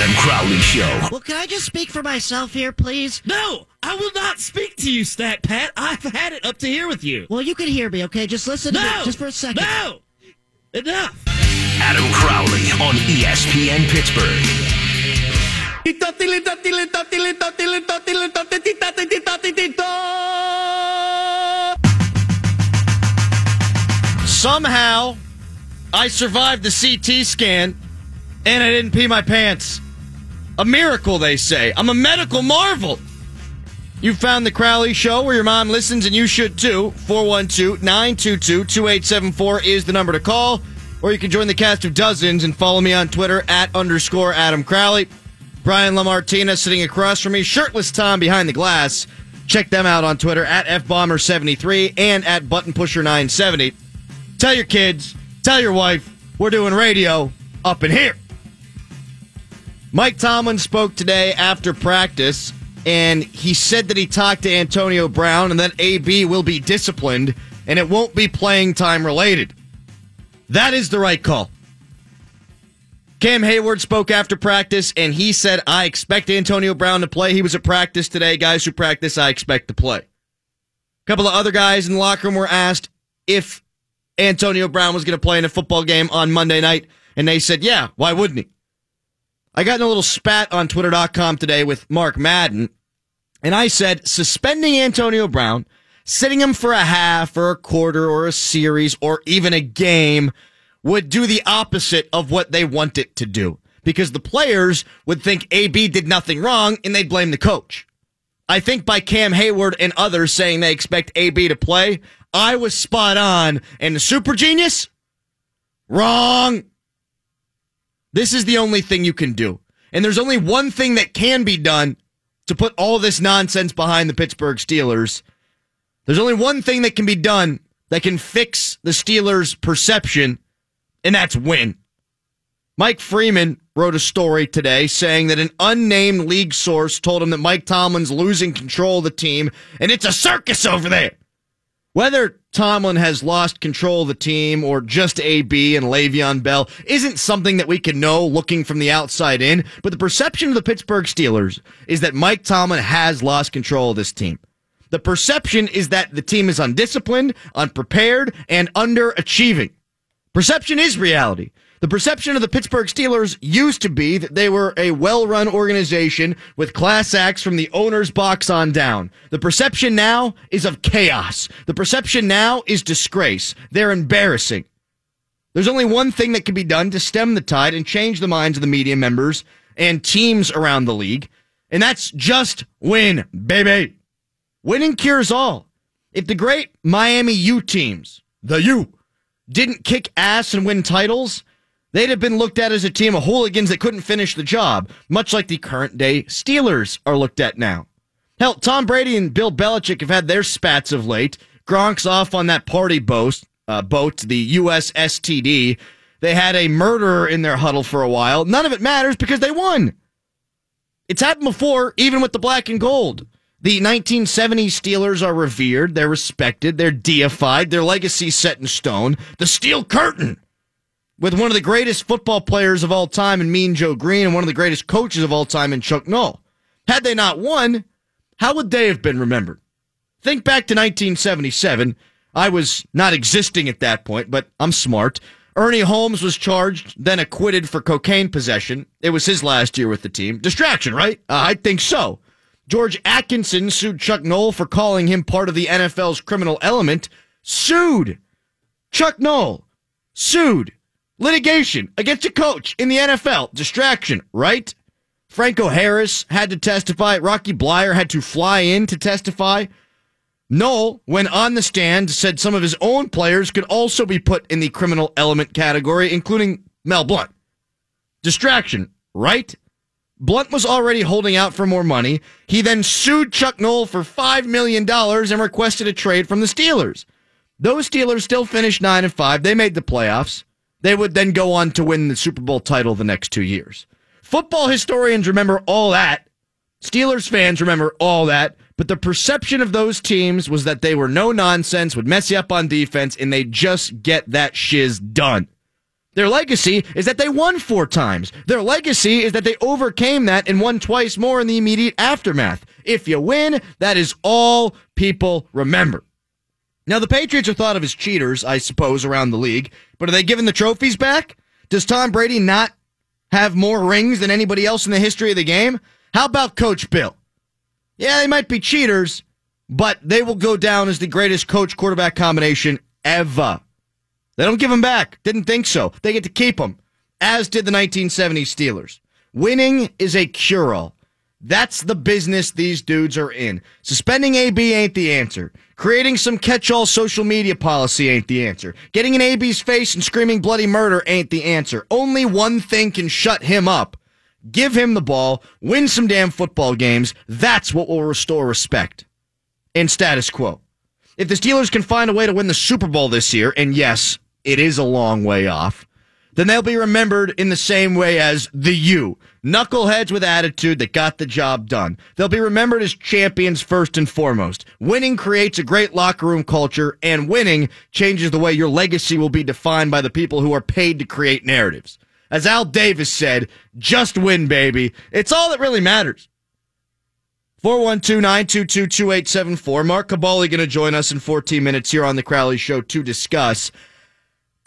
Adam Crowley Show. Well, can I just speak for myself here, please? No, I will not speak to you, Stack Pat. I've had it up to here with you. Well, you can hear me, okay? Just listen to No, me, just for a second. No, enough. Adam Crowley on ESPN Pittsburgh. Somehow, I survived the CT scan and I didn't pee my pants. A miracle, they say. I'm a medical marvel. You found the Crowley Show where your mom listens and you should too. 412 922 2874 is the number to call. Or you can join the cast of dozens and follow me on Twitter at underscore Adam Crowley. Brian Lamartina sitting across from me, shirtless Tom behind the glass. Check them out on Twitter at FBomber73 and at ButtonPusher970. Tell your kids, tell your wife, we're doing radio up in here. Mike Tomlin spoke today after practice, and he said that he talked to Antonio Brown and that AB will be disciplined and it won't be playing time related. That is the right call. Cam Hayward spoke after practice, and he said, I expect Antonio Brown to play. He was at practice today. Guys who practice, I expect to play. A couple of other guys in the locker room were asked if Antonio Brown was going to play in a football game on Monday night, and they said, yeah, why wouldn't he? I got in a little spat on Twitter.com today with Mark Madden, and I said, suspending Antonio Brown, sitting him for a half or a quarter or a series or even a game would do the opposite of what they want it to do because the players would think AB did nothing wrong and they'd blame the coach. I think by Cam Hayward and others saying they expect AB to play, I was spot on. And the super genius? Wrong. This is the only thing you can do. And there's only one thing that can be done to put all this nonsense behind the Pittsburgh Steelers. There's only one thing that can be done that can fix the Steelers' perception, and that's win. Mike Freeman wrote a story today saying that an unnamed league source told him that Mike Tomlin's losing control of the team and it's a circus over there. Whether Tomlin has lost control of the team or just AB and Le'Veon Bell isn't something that we can know looking from the outside in, but the perception of the Pittsburgh Steelers is that Mike Tomlin has lost control of this team. The perception is that the team is undisciplined, unprepared, and underachieving. Perception is reality. The perception of the Pittsburgh Steelers used to be that they were a well run organization with class acts from the owner's box on down. The perception now is of chaos. The perception now is disgrace. They're embarrassing. There's only one thing that can be done to stem the tide and change the minds of the media members and teams around the league, and that's just win, baby. Winning cures all. If the great Miami U teams, the U, didn't kick ass and win titles, they'd have been looked at as a team of hooligans that couldn't finish the job, much like the current day Steelers are looked at now. Hell, Tom Brady and Bill Belichick have had their spats of late. Gronk's off on that party boat, uh, boat, the USSTD. They had a murderer in their huddle for a while. None of it matters because they won. It's happened before, even with the black and gold. The 1970s Steelers are revered, they're respected, they're deified, their legacy set in stone. The Steel Curtain, with one of the greatest football players of all time in Mean Joe Greene and one of the greatest coaches of all time in Chuck Noll. Had they not won, how would they have been remembered? Think back to 1977. I was not existing at that point, but I'm smart. Ernie Holmes was charged, then acquitted for cocaine possession. It was his last year with the team. Distraction, right? Uh, I think so. George Atkinson sued Chuck Noll for calling him part of the NFL's criminal element. Sued. Chuck Noll. Sued. Litigation against a coach in the NFL. Distraction, right? Franco Harris had to testify. Rocky Bleier had to fly in to testify. Noll, when on the stand, said some of his own players could also be put in the criminal element category, including Mel Blount. Distraction, right? Blunt was already holding out for more money. He then sued Chuck Noll for $5 million and requested a trade from the Steelers. Those Steelers still finished 9 and 5. They made the playoffs. They would then go on to win the Super Bowl title the next two years. Football historians remember all that. Steelers fans remember all that. But the perception of those teams was that they were no nonsense, would mess you up on defense, and they just get that shiz done. Their legacy is that they won four times. Their legacy is that they overcame that and won twice more in the immediate aftermath. If you win, that is all people remember. Now, the Patriots are thought of as cheaters, I suppose, around the league, but are they giving the trophies back? Does Tom Brady not have more rings than anybody else in the history of the game? How about Coach Bill? Yeah, they might be cheaters, but they will go down as the greatest coach quarterback combination ever. They don't give them back. Didn't think so. They get to keep them, as did the 1970 Steelers. Winning is a cure all. That's the business these dudes are in. Suspending AB ain't the answer. Creating some catch all social media policy ain't the answer. Getting in AB's face and screaming bloody murder ain't the answer. Only one thing can shut him up. Give him the ball, win some damn football games. That's what will restore respect and status quo. If the Steelers can find a way to win the Super Bowl this year, and yes, it is a long way off, then they'll be remembered in the same way as the U. Knuckleheads with attitude that got the job done. They'll be remembered as champions first and foremost. Winning creates a great locker room culture, and winning changes the way your legacy will be defined by the people who are paid to create narratives. As Al Davis said, just win, baby. It's all that really matters. 412-922-2874. Mark Kaboly going to join us in 14 minutes here on the Crowley Show to discuss.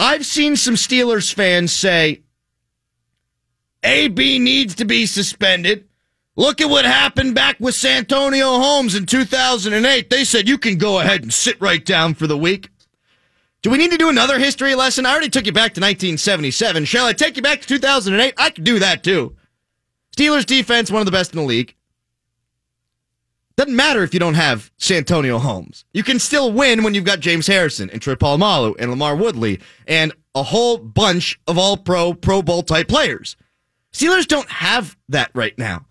I've seen some Steelers fans say, AB needs to be suspended. Look at what happened back with Santonio Holmes in 2008. They said you can go ahead and sit right down for the week. Do we need to do another history lesson? I already took you back to 1977. Shall I take you back to 2008? I can do that too. Steelers defense, one of the best in the league. Doesn't matter if you don't have Santonio Holmes. You can still win when you've got James Harrison and Troy Polamalu and Lamar Woodley and a whole bunch of all pro, Pro Bowl type players. Steelers don't have that right now.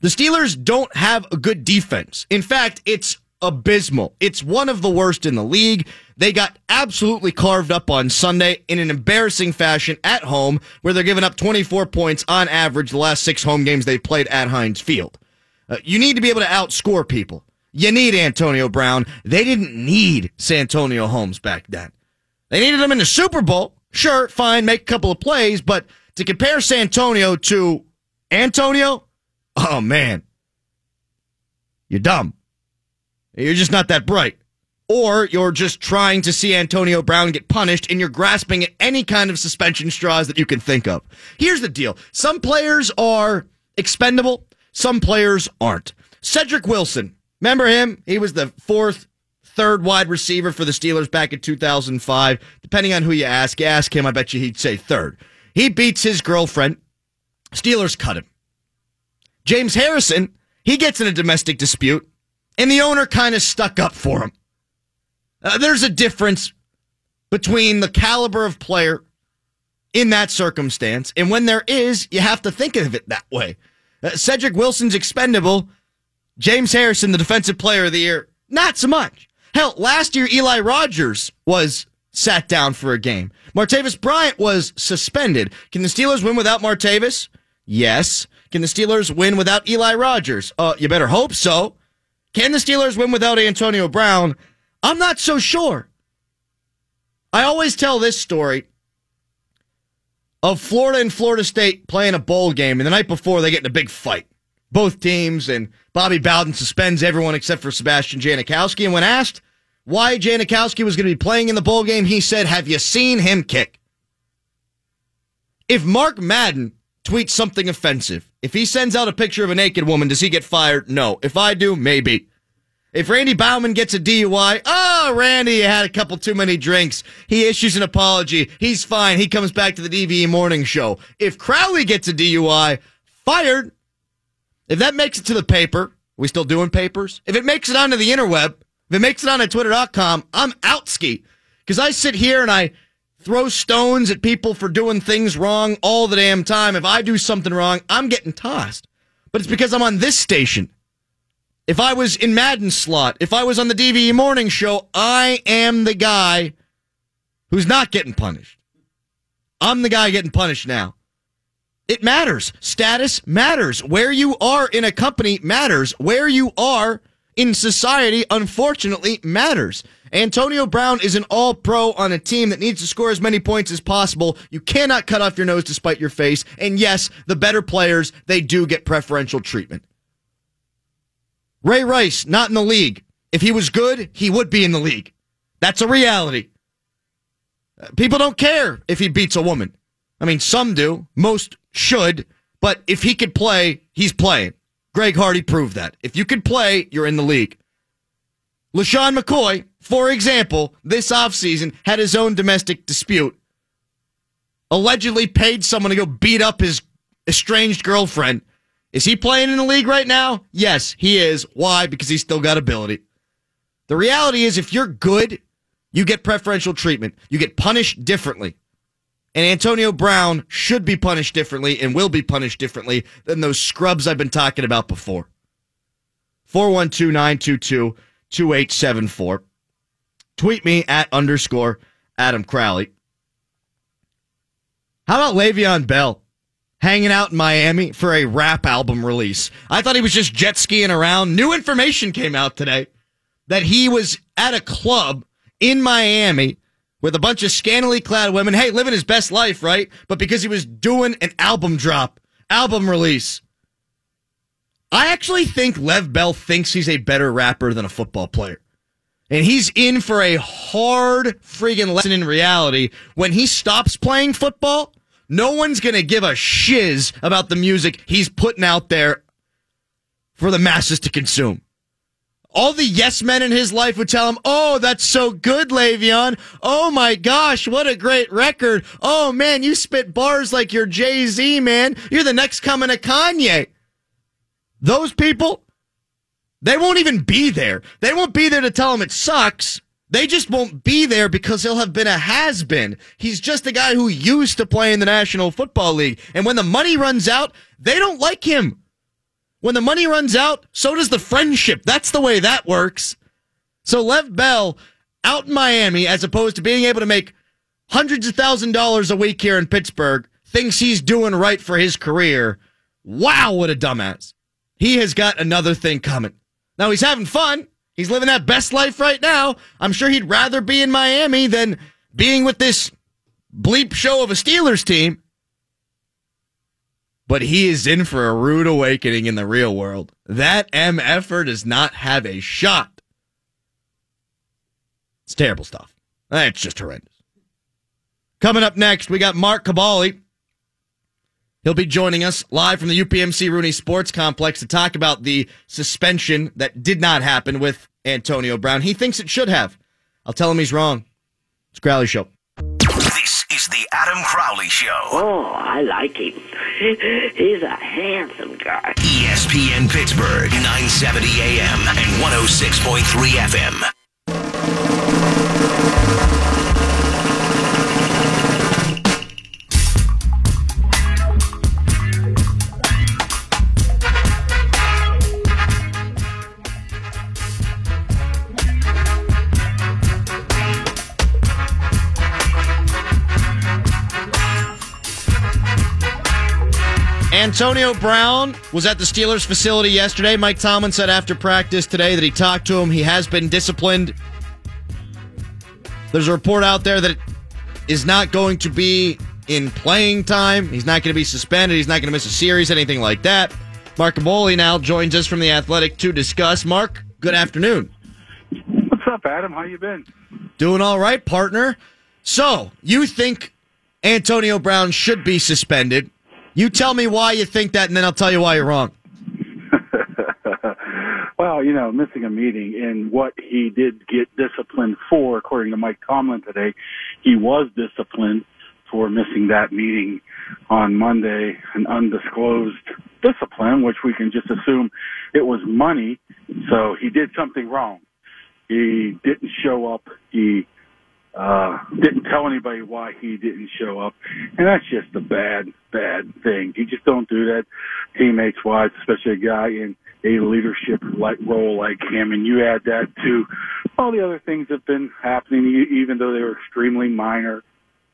The Steelers don't have a good defense. In fact, it's abysmal. It's one of the worst in the league. They got absolutely carved up on Sunday in an embarrassing fashion at home, where they're giving up 24 points on average the last six home games they've played at Heinz Field. Uh, you need to be able to outscore people. You need Antonio Brown. They didn't need Santonio Holmes back then. They needed him in the Super Bowl. Sure, fine, make a couple of plays, but to compare Santonio to Antonio, oh man, you're dumb. You're just not that bright. Or you're just trying to see Antonio Brown get punished and you're grasping at any kind of suspension straws that you can think of. Here's the deal. Some players are expendable. Some players aren't. Cedric Wilson. Remember him? He was the fourth, third wide receiver for the Steelers back in 2005. Depending on who you ask, you ask him, I bet you he'd say third. He beats his girlfriend. Steelers cut him. James Harrison, he gets in a domestic dispute, and the owner kind of stuck up for him. Uh, there's a difference between the caliber of player in that circumstance, and when there is, you have to think of it that way. Uh, Cedric Wilson's expendable. James Harrison, the defensive player of the year, not so much. Hell, last year Eli Rogers was sat down for a game. Martavis Bryant was suspended. Can the Steelers win without Martavis? Yes. Can the Steelers win without Eli Rogers? Uh, you better hope so. Can the Steelers win without Antonio Brown? I'm not so sure. I always tell this story of Florida and Florida State playing a bowl game, and the night before they get in a big fight. Both teams, and Bobby Bowden suspends everyone except for Sebastian Janikowski. And when asked why Janikowski was going to be playing in the bowl game, he said, Have you seen him kick? If Mark Madden tweets something offensive, if he sends out a picture of a naked woman, does he get fired? No. If I do, maybe. If Randy Baumann gets a DUI, oh, Randy had a couple too many drinks. He issues an apology. He's fine. He comes back to the DVE morning show. If Crowley gets a DUI, fired. If that makes it to the paper, we still doing papers? If it makes it onto the interweb, if it makes it onto twitter.com, I'm out ski. Because I sit here and I throw stones at people for doing things wrong all the damn time. If I do something wrong, I'm getting tossed. But it's because I'm on this station. If I was in Madden slot, if I was on the DVE morning show, I am the guy who's not getting punished. I'm the guy getting punished now. It matters. Status matters. Where you are in a company matters. Where you are in society, unfortunately, matters. Antonio Brown is an all pro on a team that needs to score as many points as possible. You cannot cut off your nose to spite your face. And yes, the better players, they do get preferential treatment. Ray Rice, not in the league. If he was good, he would be in the league. That's a reality. Uh, people don't care if he beats a woman. I mean, some do. Most should. But if he could play, he's playing. Greg Hardy proved that. If you could play, you're in the league. LeSean McCoy, for example, this offseason had his own domestic dispute. Allegedly paid someone to go beat up his estranged girlfriend. Is he playing in the league right now? Yes, he is. Why? Because he's still got ability. The reality is, if you're good, you get preferential treatment. You get punished differently. And Antonio Brown should be punished differently and will be punished differently than those scrubs I've been talking about before. 412 922 2874. Tweet me at underscore Adam Crowley. How about Le'Veon Bell hanging out in Miami for a rap album release? I thought he was just jet skiing around. New information came out today that he was at a club in Miami with a bunch of scantily clad women. Hey, living his best life, right? But because he was doing an album drop, album release. I actually think Lev Bell thinks he's a better rapper than a football player. And he's in for a hard friggin' lesson in reality. When he stops playing football, no one's gonna give a shiz about the music he's putting out there for the masses to consume. All the yes men in his life would tell him, Oh, that's so good, Le'Veon. Oh my gosh, what a great record. Oh man, you spit bars like you're Jay Z, man. You're the next coming of Kanye. Those people, they won't even be there. They won't be there to tell him it sucks. They just won't be there because he'll have been a has been. He's just a guy who used to play in the National Football League. And when the money runs out, they don't like him. When the money runs out, so does the friendship. That's the way that works. So Lev Bell out in Miami, as opposed to being able to make hundreds of thousand dollars a week here in Pittsburgh, thinks he's doing right for his career. Wow, what a dumbass. He has got another thing coming. Now he's having fun. He's living that best life right now. I'm sure he'd rather be in Miami than being with this bleep show of a Steelers team. But he is in for a rude awakening in the real world. That MFer does not have a shot. It's terrible stuff. That's just horrendous. Coming up next, we got Mark Kaboly. He'll be joining us live from the UPMC Rooney Sports Complex to talk about the suspension that did not happen with Antonio Brown. He thinks it should have. I'll tell him he's wrong. It's Crowley Show. This is the Adam Crowley Show. Oh, I like him. He's a handsome guy. ESPN Pittsburgh, 970 AM and 106.3 FM. Antonio Brown was at the Steelers facility yesterday. Mike Tomlin said after practice today that he talked to him. He has been disciplined. There's a report out there that it is not going to be in playing time. He's not going to be suspended. He's not going to miss a series, anything like that. Mark Kaboly now joins us from the Athletic to discuss. Mark, good afternoon. What's up, Adam? How you been? Doing all right, partner. So, you think Antonio Brown should be suspended. You tell me why you think that, and then I'll tell you why you're wrong. well, you know, missing a meeting and what he did get disciplined for, according to Mike Tomlin today, he was disciplined for missing that meeting on Monday, an undisclosed discipline, which we can just assume it was money. So he did something wrong. He didn't show up. He uh, didn't tell anybody why he didn't show up, and that's just a bad, bad thing. You just don't do that, teammates wise, especially a guy in a leadership like role like him. And you add that to all the other things that have been happening, even though they were extremely minor.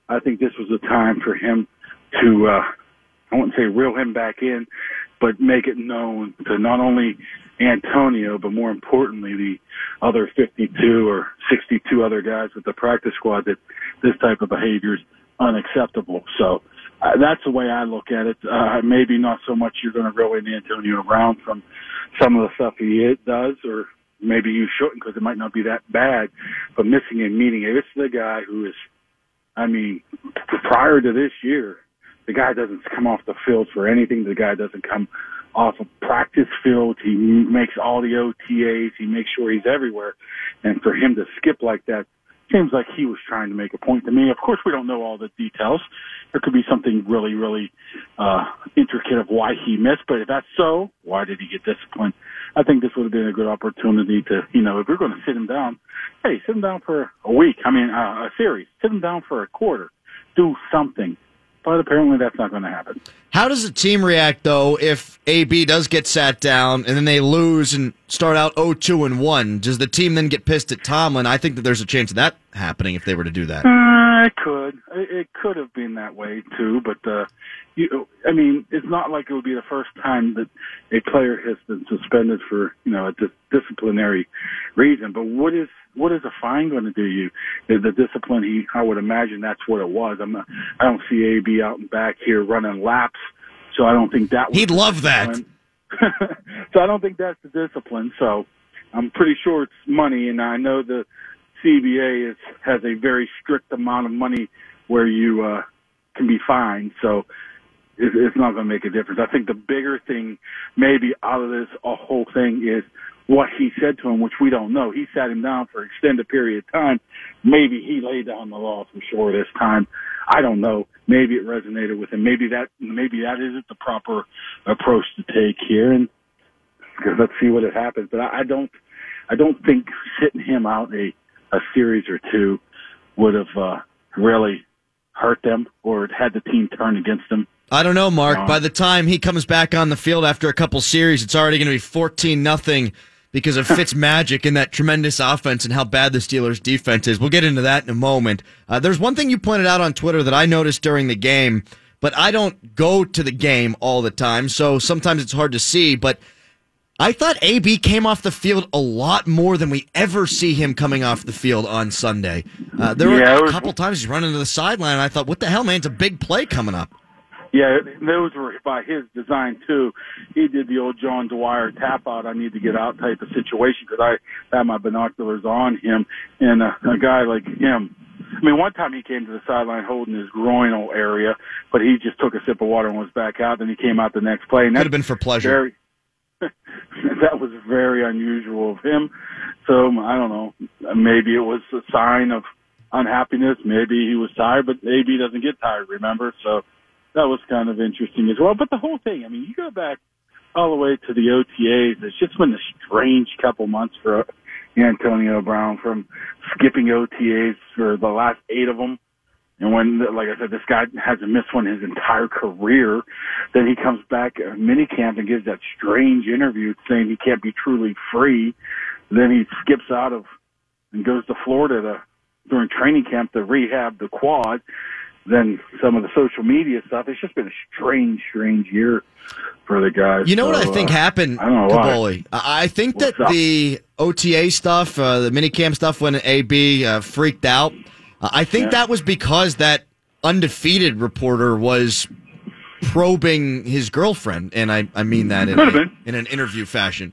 I think this was a time for him to, uh, I wouldn't say reel him back in, but make it known to not only Antonio, but more importantly, the other 52 or 62 other guys with the practice squad that this type of behavior is unacceptable. So uh, that's the way I look at it. Uh, maybe not so much you're going to reel in Antonio Brown from some of the stuff he does, or maybe you shouldn't because it might not be that bad. But missing a meeting, is the guy who is, I mean, prior to this year, the guy doesn't come off the field for anything. The guy doesn't come off a practice field. He makes all the OTAs. He makes sure he's everywhere. And for him to skip like that seems like he was trying to make a point to me. Of course, we don't know all the details. There could be something really, really uh, intricate of why he missed. But if that's so, why did he get disciplined? I think this would have been a good opportunity to, you know, if we're going to sit him down, hey, sit him down for a week. I mean, uh, a series. Sit him down for a quarter. Do something but apparently that's not going to happen. How does the team react though if AB does get sat down and then they lose and start out 0-2 and 1? Does the team then get pissed at Tomlin? I think that there's a chance of that happening if they were to do that. Uh, it could. It could have been that way too, but uh you I mean, it's not like it would be the first time that a player has been suspended for, you know, a dis- disciplinary reason, but what is what is a fine going to do you? The, the discipline he, I would imagine that's what it was. I'm not, I don't see AB out and back here running laps, so I don't think that. Was He'd love that. so I don't think that's the discipline. So I'm pretty sure it's money, and I know the CBA is has a very strict amount of money where you uh, can be fined. So it's not going to make a difference. I think the bigger thing, maybe out of this whole thing, is what he said to him, which we don't know. He sat him down for an extended period of time. Maybe he laid down the law for sure this time. I don't know. Maybe it resonated with him. Maybe that maybe that isn't the proper approach to take here. And let's see what it happens. But I, I don't I don't think sitting him out a a series or two would have uh, really hurt them or had the team turn against them. I don't know, Mark. By the time he comes back on the field after a couple series, it's already going to be fourteen nothing because of Fitz magic and that tremendous offense and how bad the Steelers defense is. We'll get into that in a moment. Uh, there's one thing you pointed out on Twitter that I noticed during the game, but I don't go to the game all the time, so sometimes it's hard to see. But I thought AB came off the field a lot more than we ever see him coming off the field on Sunday. Uh, there Yeah, were a was- couple times he's running to the sideline, and I thought, what the hell, man? It's a big play coming up. Yeah, those were by his design too. He did the old John Dwyer tap out, I need to get out type of situation because I had my binoculars on him and uh, a guy like him. I mean, one time he came to the sideline holding his groinal area, but he just took a sip of water and was back out. Then he came out the next play. And Could that's have been for pleasure. Very, that was very unusual of him. So I don't know. Maybe it was a sign of unhappiness. Maybe he was tired, but AB doesn't get tired. Remember, so that was kind of interesting as well. But the whole thing, I mean, you go back all the way to the OTAs. It's just been a strange couple months for Antonio Brown from skipping OTAs for the last eight of them. And when, like I said, this guy hasn't missed one his entire career, then he comes back at minicamp and gives that strange interview saying he can't be truly free. Then he skips out of and goes to Florida to, during training camp to rehab the quad. Then some of the social media stuff. It's just been a strange, strange year for the guys. You know what I think uh, happened, I don't know why. Kaboly? I think that up? the OTA stuff, uh, the minicamp stuff, when AB uh, freaked out, Uh, I think Yeah. that was because that undefeated reporter was probing his girlfriend, and I, I mean that in, a- in an interview fashion.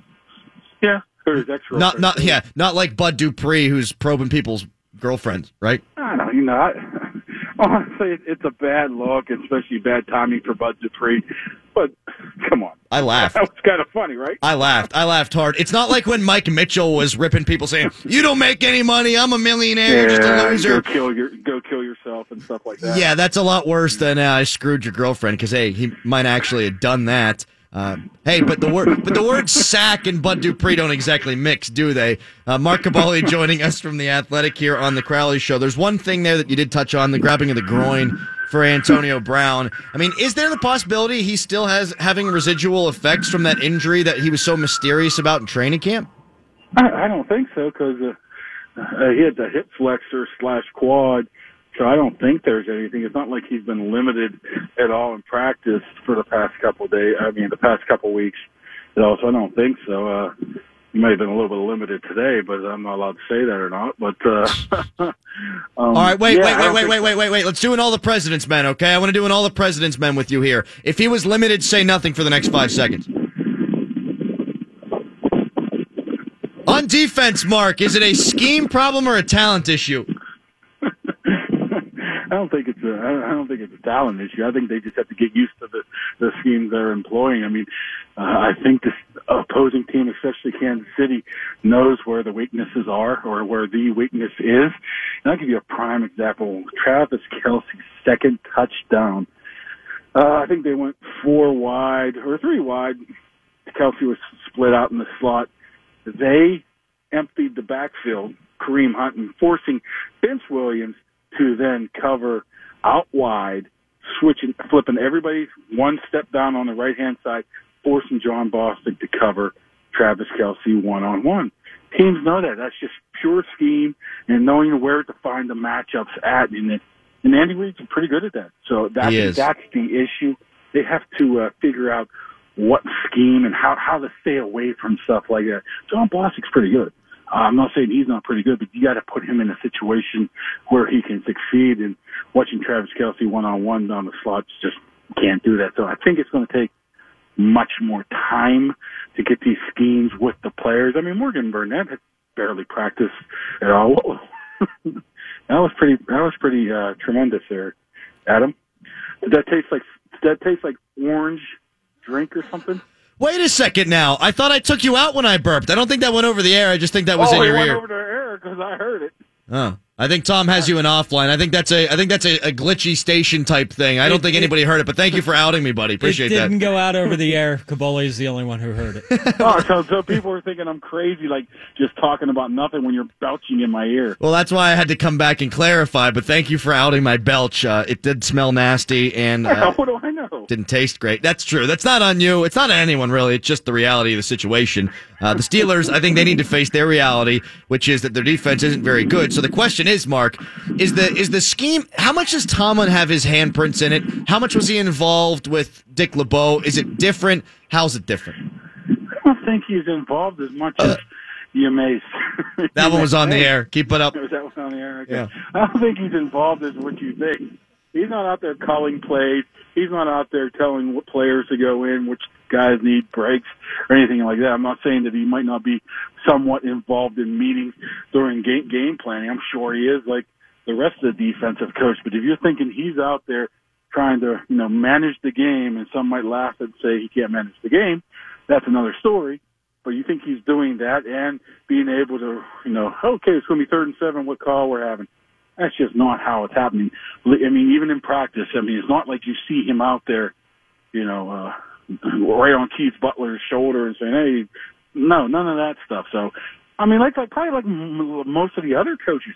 Yeah, or his ex Not, not, yeah, not like Bud Dupree, who's probing people's girlfriends, right? I don't know. You know, I, honestly, it's a bad look, especially bad timing for Bud Dupree. But come on, I laughed. that was kind of funny, right? I laughed. I laughed hard. It's not like when Mike Mitchell was ripping people saying, "You don't make any money. I'm a millionaire. You're just a loser." Go kill your, go kill yourself and stuff like that. Yeah, that's a lot worse than uh, I screwed your girlfriend because hey, he might actually have done that. Uh, hey, but the word but the words sack and Bud Dupree don't exactly mix, do they? Uh, Mark Kaboly joining us from the Athletic here on the Crowley Show. There's one thing there that you did touch on: the grabbing of the groin for Antonio Brown. I mean, is there the possibility he still has having residual effects from that injury that he was so mysterious about in training camp? I, I don't think so because uh, uh, he had the hip flexor slash quad So I don't think there's anything. It's not like he's been limited at all in practice for the past couple of days. I mean, the past couple of weeks. You know, so I don't think so. Uh, he may have been a little bit limited today, but I'm not allowed to say that or not. But uh, um, All right, wait, yeah, wait, wait, wait, wait, wait, wait, wait. Let's do an all the president's men, okay? I want to do an all the president's men with you here. If he was limited, say nothing for the next five seconds. On defense, Mark, is it a scheme problem or a talent issue? I don't think it's a. I don't think it's a talent issue. I think they just have to get used to the the schemes they're employing. I mean, uh, I think this opposing team, especially Kansas City, knows where the weaknesses are or where the weakness is. And I'll give you a prime example: Travis Kelce's second touchdown. Uh, I think they went four wide or three wide. Kelce was split out in the slot. They emptied the backfield, Kareem Hunt, and forcing Vince Williams to then cover out wide, switching, flipping everybody one step down on the right hand side, forcing Jon Bostic to cover Travis Kelce one on one. Teams know that. That's just pure scheme and knowing where to find the matchups at. And, it, and Andy Reid's pretty good at that. So that's, that's the issue. They have to uh, figure out what scheme and how, how to stay away from stuff like that. Jon Bostic's pretty good. Uh, I'm not saying he's not pretty good, but you got to put him in a situation where he can succeed. And watching Travis Kelce one on one on the slots just can't do that. So I think it's going to take much more time to get these schemes with the players. I mean, Morgan Burnett had barely practiced at all. that was pretty. That was pretty uh, tremendous there, Adam. Did that taste like? Did that taste like orange drink or something? Wait a second now. I thought I took you out when I burped. I don't think that went over the air. I just think that was oh, in your went ear. over to air because I heard it. Oh, I think Tom has you in offline. I think that's a I think that's a, a glitchy station type thing. I don't It- think it- anybody heard it, but thank you for outing me, buddy. Appreciate it that. didn't go out over the air. Kaboly is the only one who heard it. oh, so so people are thinking I'm crazy, like just talking about nothing when you're belching in my ear. Well, that's why I had to come back and clarify. But thank you for outing my belch. Uh, it did smell nasty and uh, what do I know? didn't taste great. That's true. That's not on you. It's not on anyone really. It's just the reality of the situation. Uh, the Steelers, I think they need to face their reality, which is that their defense isn't very good. So the question is, Mark, is the is the scheme? How much does Tomlin have his handprints in it? How much was he involved with Dick LeBeau? Is it different? How's it different? I don't think he's involved as much as you may. That one was on the air. Keep it up. Was that one on the air? Okay. Yeah. I don't think he's involved as what you think. He's not out there calling plays. He's not out there telling what players to go in, which guys need breaks or anything like that. I'm not saying that he might not be somewhat involved in meetings during game, game planning. I'm sure he is, like the rest of the defensive coach. But if you're thinking he's out there trying to, you know, manage the game, and some might laugh and say he can't manage the game, that's another story. But you think he's doing that and being able to, you know, okay, it's going to be third and seven. What call we're having? That's just not how it's happening. I mean, even in practice, I mean, it's not like you see him out there, you know, uh, right on Keith Butler's shoulder and saying, "Hey, no, none of that stuff." So, I mean, like, like probably like m- most of the other coaches.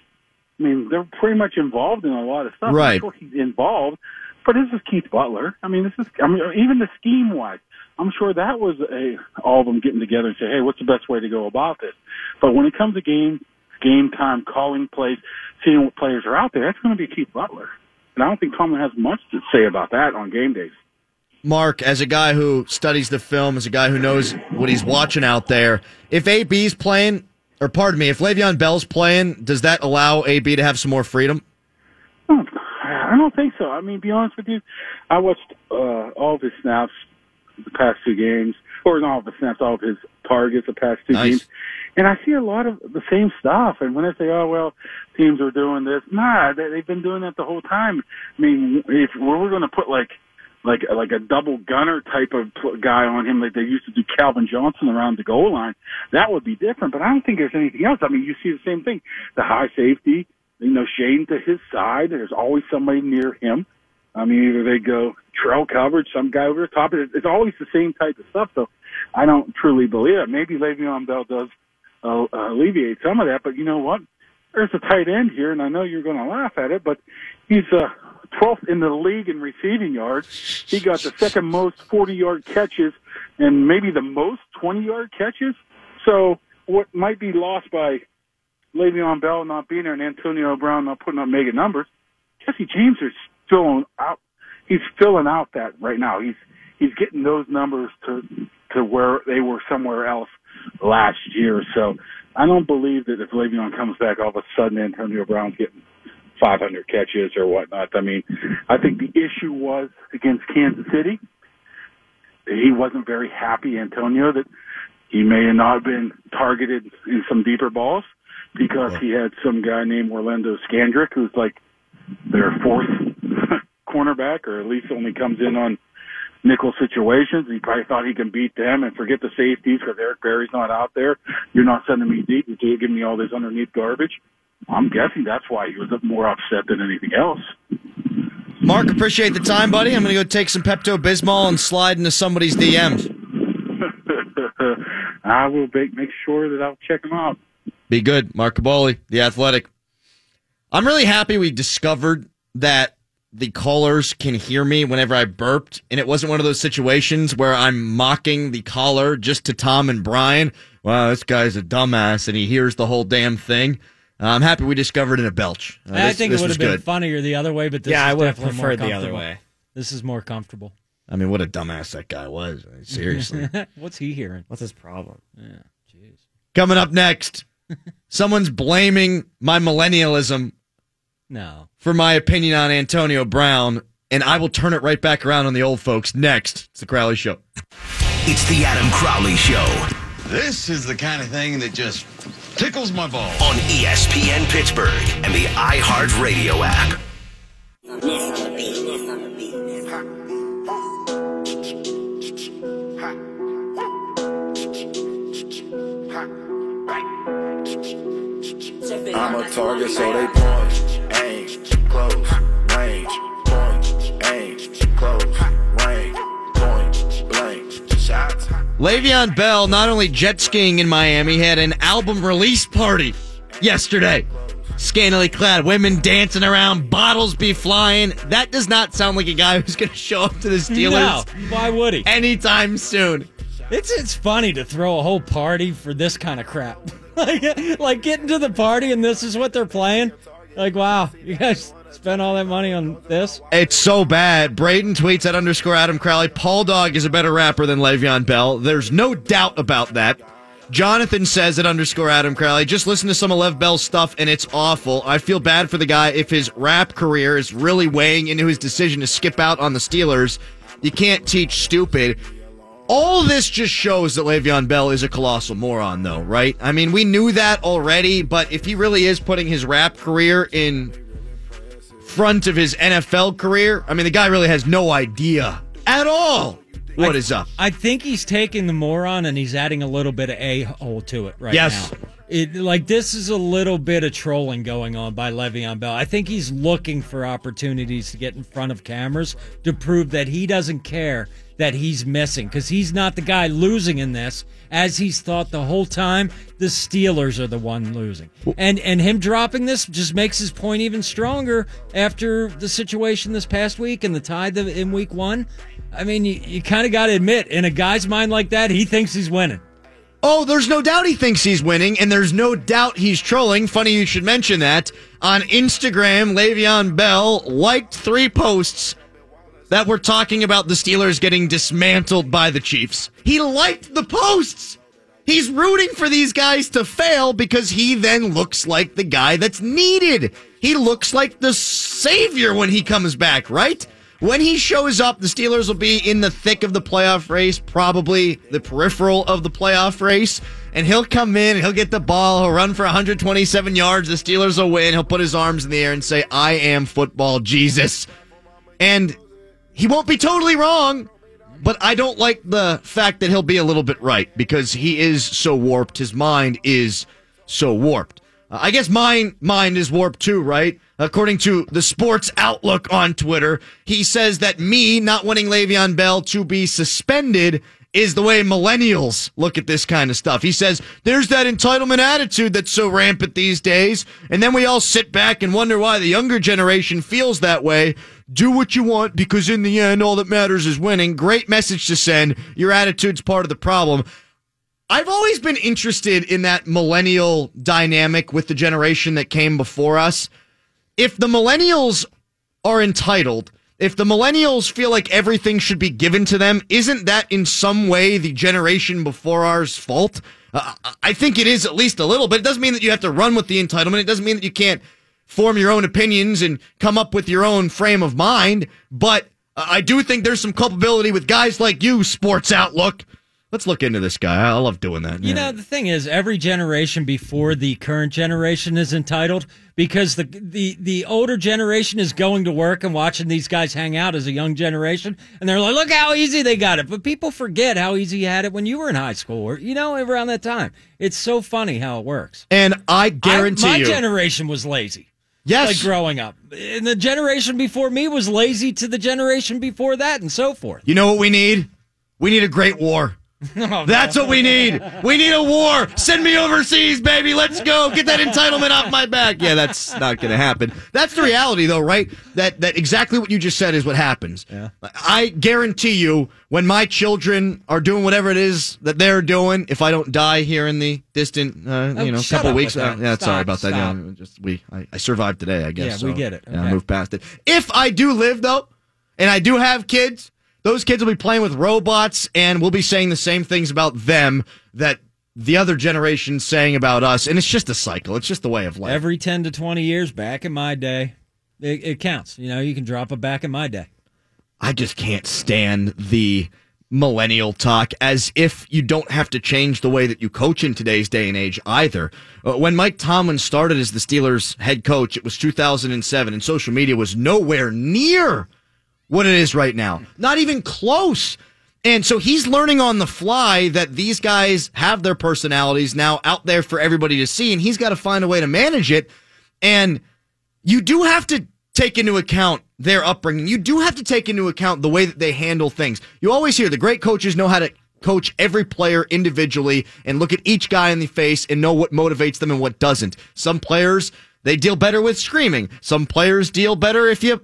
I mean, they're pretty much involved in a lot of stuff. Right. I'm sure he's involved, but this is Keith Butler. I mean, this is. I mean, even the scheme wise, I'm sure that was a all of them getting together and say, "Hey, what's the best way to go about this?" But when it comes to game game time, calling plays, seeing what players are out there, that's going to be Keith Butler. And I don't think Tomlin has much to say about that on game days. Mark, as a guy who studies the film, as a guy who knows what he's watching out there, if AB's playing, or pardon me, if Le'Veon Bell's playing, does that allow AB to have some more freedom? I don't think so. I mean, be honest with you, I watched uh, all of his snaps the past two games, or not all of the snaps, all of his targets the past two Nice. games, and I see a lot of the same stuff. And when I say, "Oh well, teams are doing this," nah, they, they've been doing that the whole time. I mean, if we're going to put like like like a double gunner type of guy on him, like they used to do Calvin Johnson around the goal line, that would be different. But I don't think there's anything else. I mean, you see the same thing: the high safety, you know, Shane to his side. There's always somebody near him. I mean, either they go trail coverage, some guy over the top. It's always the same type of stuff. So I don't truly believe it. Maybe Le'Veon Bell does uh, alleviate some of that, but you know what? There's a tight end here, and I know you're going to laugh at it, but he's uh, 12th in the league in receiving yards. He got the second most 40 yard catches and maybe the most 20 yard catches. So what might be lost by Le'Veon Bell not being there and Antonio Brown not putting up mega numbers, Jesse James is filling out. He's filling out that right now. He's he's getting those numbers to to where they were somewhere else last year. So I don't believe that if Le'Veon comes back, all of a sudden Antonio Brown's getting 500 catches or whatnot. I mean, I think the issue was against Kansas City. He wasn't very happy, Antonio, that he may have not been targeted in some deeper balls because he had some guy named Orlando Scandrick who's like their fourth cornerback, or at least only comes in on nickel situations. He probably thought he can beat them and forget the safeties because Eric Berry's not out there. You're not sending me deep. You're giving me all this underneath garbage. I'm guessing that's why he was more upset than anything else. Mark, appreciate the time, buddy. I'm going to go take some Pepto Bismol and slide into somebody's DMs. I will make, make sure that I'll check him out. Be good. Mark Kaboly, The Athletic. I'm really happy we discovered that the callers can hear me whenever I burped, and it wasn't one of those situations where I'm mocking the caller just to Tom and Brian. Wow, this guy's a dumbass, and he hears the whole damn thing. Uh, I'm happy we discovered in a belch. Uh, I this- think it would have been good. funnier the other way, but this Yeah, is I would have more preferred the other comfortable. way. This is more comfortable. I mean, what a dumbass that guy was. I mean, Seriously. What's he hearing? What's his problem? Yeah, jeez. Coming up next, someone's blaming my millennialism No. for my opinion on Antonio Brown, and I will turn it right back around on the old folks. Next, it's the Crowley Show. It's the Adam Crowley Show This is the kind of thing that just tickles my balls. on ESPN Pittsburgh and the iHeartRadio app. I'm a target, so they point, Le'Veon Bell, not only jet skiing in Miami, had an album release party yesterday. Scantily clad women dancing around, bottles be flying. That does not sound like a guy who's going to show up to the Steelers No. Why would he? anytime soon. It's it's funny to throw a whole party for this kind of crap. like like getting to the party and this is what they're playing. Like wow, you guys spent all that money on this? It's so bad. Braden tweets at underscore Adam Crowley. Paul Dog is a better rapper than Le'Veon Bell. There's no doubt about that. Jonathan says at underscore Adam Crowley, just listen to some of Lev Bell's stuff and it's awful. I feel bad for the guy if his rap career is really weighing into his decision to skip out on the Steelers. You can't teach stupid. All this just shows that Le'Veon Bell is a colossal moron, though, right? I mean, we knew that already, but if he really is putting his rap career in front of his NFL career, I mean, the guy really has no idea at all what I- is up. I think he's taking the moron and he's adding a little bit of a hole to it right Yes. now. It like this is a little bit of trolling going on by Le'Veon Bell. I think he's looking for opportunities to get in front of cameras to prove that he doesn't care that he's missing because he's not the guy losing in this, as he's thought the whole time. The Steelers are the one losing, and and him dropping this just makes his point even stronger after the situation this past week and the tie in Week One. I mean, you, you kind of got to admit, in a guy's mind like that, he thinks he's winning. Oh, there's no doubt he thinks he's winning, and there's no doubt he's trolling. Funny you should mention that. On Instagram, Le'Veon Bell liked three posts that we're talking about the Steelers getting dismantled by the Chiefs. He liked the posts. He's rooting for these guys to fail because he then looks like the guy that's needed. He looks like the savior when he comes back, right? When he shows up, the Steelers will be in the thick of the playoff race, probably the peripheral of the playoff race. And he'll come in, he'll get the ball, he'll run for 127 yards. The Steelers will win. He'll put his arms in the air and say, I am football Jesus. And he won't be totally wrong, but I don't like the fact that he'll be a little bit right because he is so warped. His mind is so warped. Uh, I guess mine mind is warped too, right? According to the Sports Outlook on Twitter, he says that me not wanting Le'Veon Bell to be suspended is the way millennials look at this kind of stuff. He says there's that entitlement attitude that's so rampant these days, and then we all sit back and wonder why the younger generation feels that way. Do what you want because in the end, all that matters is winning. Great message to send. Your attitude's part of the problem. I've always been interested in that millennial dynamic with the generation that came before us. If the millennials are entitled, if the millennials feel like everything should be given to them, isn't that in some way the generation before ours fault? Uh, I think it is at least a little, but it doesn't mean that you have to run with the entitlement. It doesn't mean that you can't form your own opinions and come up with your own frame of mind. But uh, I do think there's some culpability with guys like you, Sports Outlook. Let's look into this guy. I love doing that. You know, the thing is, every generation before the current generation is entitled because the the the older generation is going to work and watching these guys hang out as a young generation, and they're like, "Look how easy they got it." But people forget how easy you had it when you were in high school, or you know, around that time. It's so funny how it works. and I guarantee I, my you, generation was lazy. Yes. like growing up, and the generation before me was lazy to the generation before that, and so forth. you know what we need? We need a great war. That's what we need. We need a war. Send me overseas, baby. Let's go. Get that entitlement off my back. Yeah, that's not going to happen. That's the reality, though, right? That that exactly what you just said is what happens. Yeah. I guarantee you, when my children are doing whatever it is that they're doing, if I don't die here in the distant, uh, Oh, you know, couple weeks, uh, yeah, Stop, sorry about that. Yeah, just we, I, I survived today, I guess. Yeah, we get it. Yeah, I Okay. moved past it. If I do live though, and I do have kids, those kids will be playing with robots and we'll be saying the same things about them that the other generation's saying about us. And it's just a cycle. It's just the way of life. Every ten to twenty years, back in my day, it, it counts. You know, you can drop a back in my day. I just can't stand the millennial talk as if you don't have to change the way that you coach in today's day and age either. Uh, when Mike Tomlin started as the Steelers head coach, it was 2007 and social media was nowhere near what it is right now. Not even close. And so he's learning on the fly that these guys have their personalities now out there for everybody to see, and he's got to find a way to manage it. And you do have to take into account their upbringing. You do have to take into account the way that they handle things. You always hear the great coaches know how to coach every player individually and look at each guy in the face and know what motivates them and what doesn't. Some players, they deal better with screaming. Some players deal better if you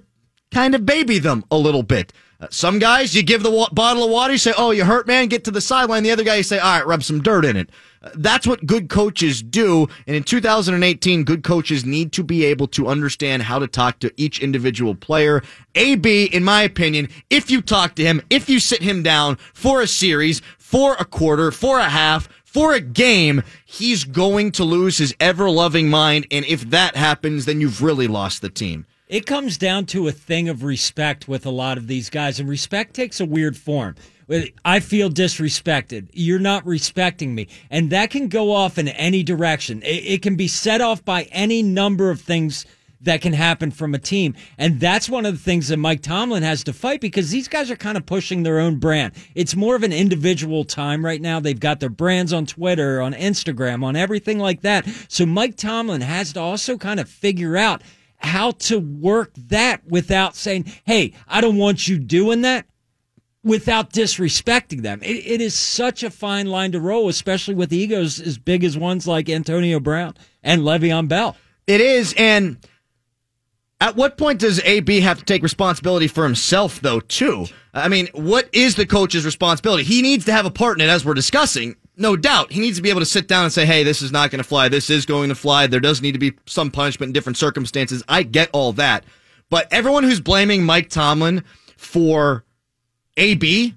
kind of baby them a little bit. Uh, some guys, you give the wa- bottle of water, you say, "Oh, you hurt, man. Get to the sideline." The other guy, you say, "All right, rub some dirt in it." Uh, that's what good coaches do. And in 2018, good coaches need to be able to understand how to talk to each individual player. AB, in my opinion, if you talk to him, if you sit him down for a series, for a quarter, for a half, for a game, he's going to lose his ever loving mind. And if that happens, then you've really lost the team. It comes down to a thing of respect with a lot of these guys, and respect takes a weird form. I feel disrespected. You're not respecting me. And that can go off in any direction. It, can be set off by any number of things that can happen from a team. And that's one of the things that Mike Tomlin has to fight because these guys are kind of pushing their own brand. It's more of an individual time right now. They've got their brands on Twitter, on Instagram, on everything like that. So Mike Tomlin has to also kind of figure out how to work that without saying, Hey, I don't want you doing that without disrespecting them. It, it is such a fine line to roll, especially with egos as big as ones like Antonio Brown and Le'Veon Bell. It is, and at what point does AB have to take responsibility for himself, though? Too. I mean, what is the coach's responsibility? He needs to have a part in it, as we're discussing. No doubt, he needs to be able to sit down and say, "Hey, this is not going to fly. This is going to fly. There does need to be some punishment in different circumstances." I get all that, but everyone who's blaming Mike Tomlin for AB,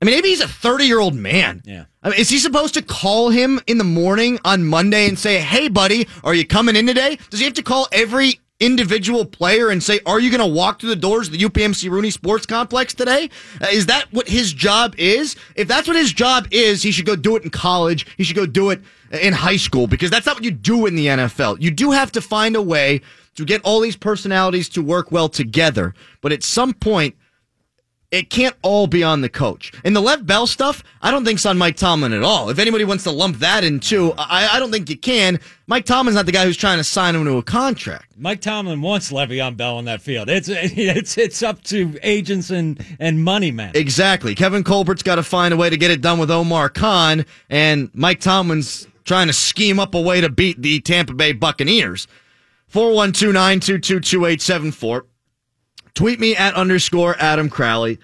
I mean, is a thirty-year-old man. Yeah. I mean, is he supposed to call him in the morning on Monday and say, "Hey, buddy, are you coming in today?" Does he have to call every individual player and say, "Are you going to walk through the doors of the UPMC Rooney Sports Complex today?" Uh, is that what his job is? If that's what his job is, he should go do it in college. He should go do it in high school because that's not what you do in the NFL. You do have to find a way to get all these personalities to work well together, but at some point it can't all be on the coach. And the Le'Veon Bell stuff, I don't think's on Mike Tomlin at all. If anybody wants to lump that in too, I, I don't think you can. Mike Tomlin's not the guy who's trying to sign him to a contract. Mike Tomlin wants Le'Veon Bell on that field. It's it's it's up to agents and and money men. Exactly. Kevin Colbert's got to find a way to get it done with Omar Khan, and Mike Tomlin's trying to scheme up a way to beat the Tampa Bay Buccaneers. 412 922 2874. Tweet me at underscore Adam Crowley.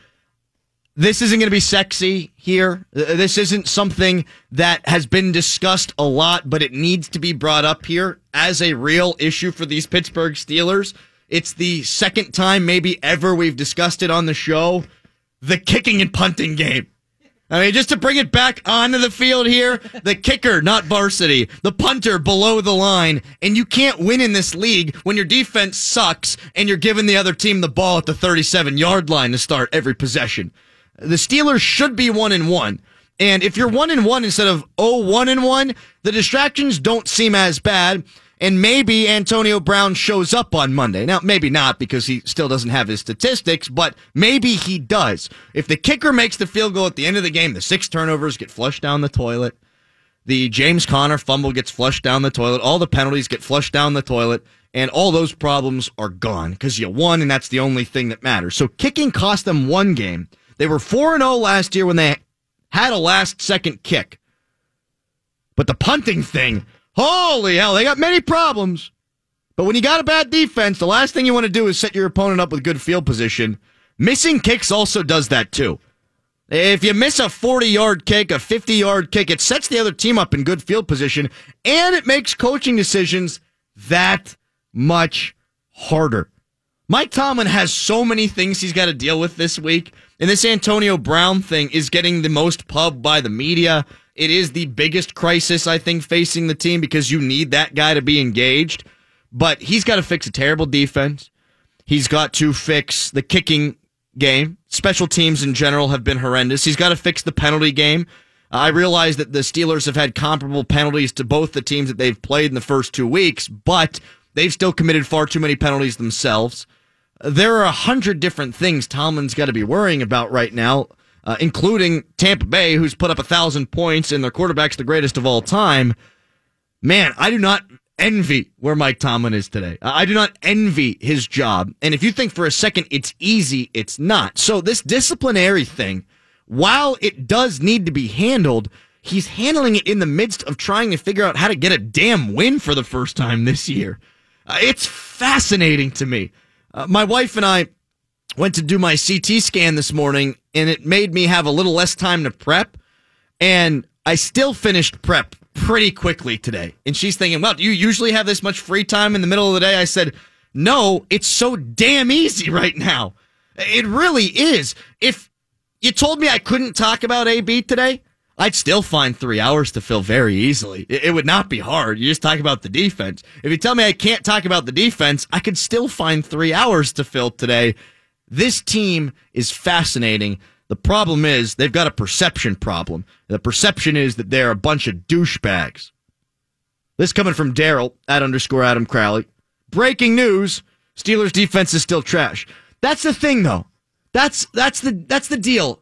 This isn't going to be sexy here. Uh, This isn't something that has been discussed a lot, but it needs to be brought up here as a real issue for these Pittsburgh Steelers. It's the second time, maybe ever, we've discussed it on the show. The kicking and punting game. I mean, just to bring it back onto the field here, the kicker, not varsity, the punter below the line, and you can't win in this league when your defense sucks and you're giving the other team the ball at the 37 yard line to start every possession. The Steelers should be one and one. And if you're one and one instead of oh one and one, the distractions don't seem as bad. And maybe Antonio Brown shows up on Monday. Now, maybe not because he still doesn't have his statistics, but maybe he does. If the kicker makes the field goal at the end of the game, the six turnovers get flushed down the toilet. The James Conner fumble gets flushed down the toilet. All the penalties get flushed down the toilet. And all those problems are gone because you won, and that's the only thing that matters. So kicking cost them one game. They were 4 0 last year when they had a last second kick. But the punting thing, holy hell, they got many problems. But when you got a bad defense, the last thing you want to do is set your opponent up with good field position. Missing kicks also does that too. If you miss a 40 yard kick, a 50 yard kick, it sets the other team up in good field position and it makes coaching decisions that much harder. Mike Tomlin has so many things he's got to deal with this week. And this Antonio Brown thing is getting the most pub by the media. It is the biggest crisis, I think, facing the team because you need that guy to be engaged. But he's got to fix a terrible defense. He's got to fix the kicking game. Special teams in general have been horrendous. He's got to fix the penalty game. I realize that the Steelers have had comparable penalties to both the teams that they've played in the first two weeks, but they've still committed far too many penalties themselves there are a hundred different things Tomlin's got to be worrying about right now, uh, including Tampa Bay, who's put up a thousand points and their quarterback's the greatest of all time. Man, I do not envy where Mike Tomlin is today. I do not envy his job. And if you think for a second it's easy, it's not. So this disciplinary thing, while it does need to be handled, he's handling it in the midst of trying to figure out how to get a damn win for the first time this year. Uh, it's fascinating to me. Uh, my wife and I went to do my CT scan this morning, and it made me have a little less time to prep. And I still finished prep pretty quickly today. And she's thinking, well, do you usually have this much free time in the middle of the day? I said, no, it's so damn easy right now. It really is. If you told me I couldn't talk about AB today, I'd still find three hours to fill very easily. It, would not be hard. You just talk about the defense. If you tell me I can't talk about the defense, I could still find three hours to fill today. This team is fascinating. The problem is they've got a perception problem. The perception is that they're a bunch of douchebags. This coming from Daryl at underscore Adam Crowley. Breaking news: Steelers defense is still trash. That's the thing, though. That's that's the that's the deal.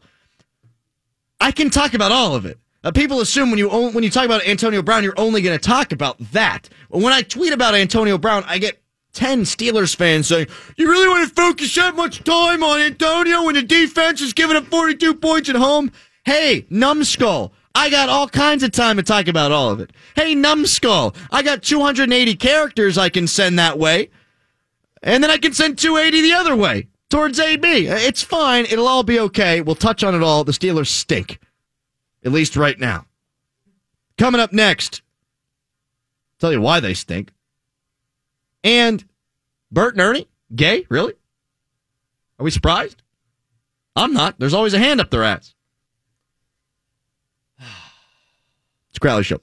I can talk about all of it. Uh, people assume when you when you talk about Antonio Brown, you're only going to talk about that. When I tweet about Antonio Brown, I get 10 Steelers fans saying, You really want to focus that much time on Antonio when the defense is giving up 42 points at home? Hey, numbskull. I got all kinds of time to talk about all of it. Hey, numbskull. I got 280 characters I can send that way. And then I can send 280 the other way towards AB. It's fine. It'll all be okay. We'll touch on it all. The Steelers stink, at least right now. Coming up next, tell you why they stink. And Bert and Ernie, gay? Really? Are we surprised? I'm not. There's always a hand up their ass. It's Crowley Show.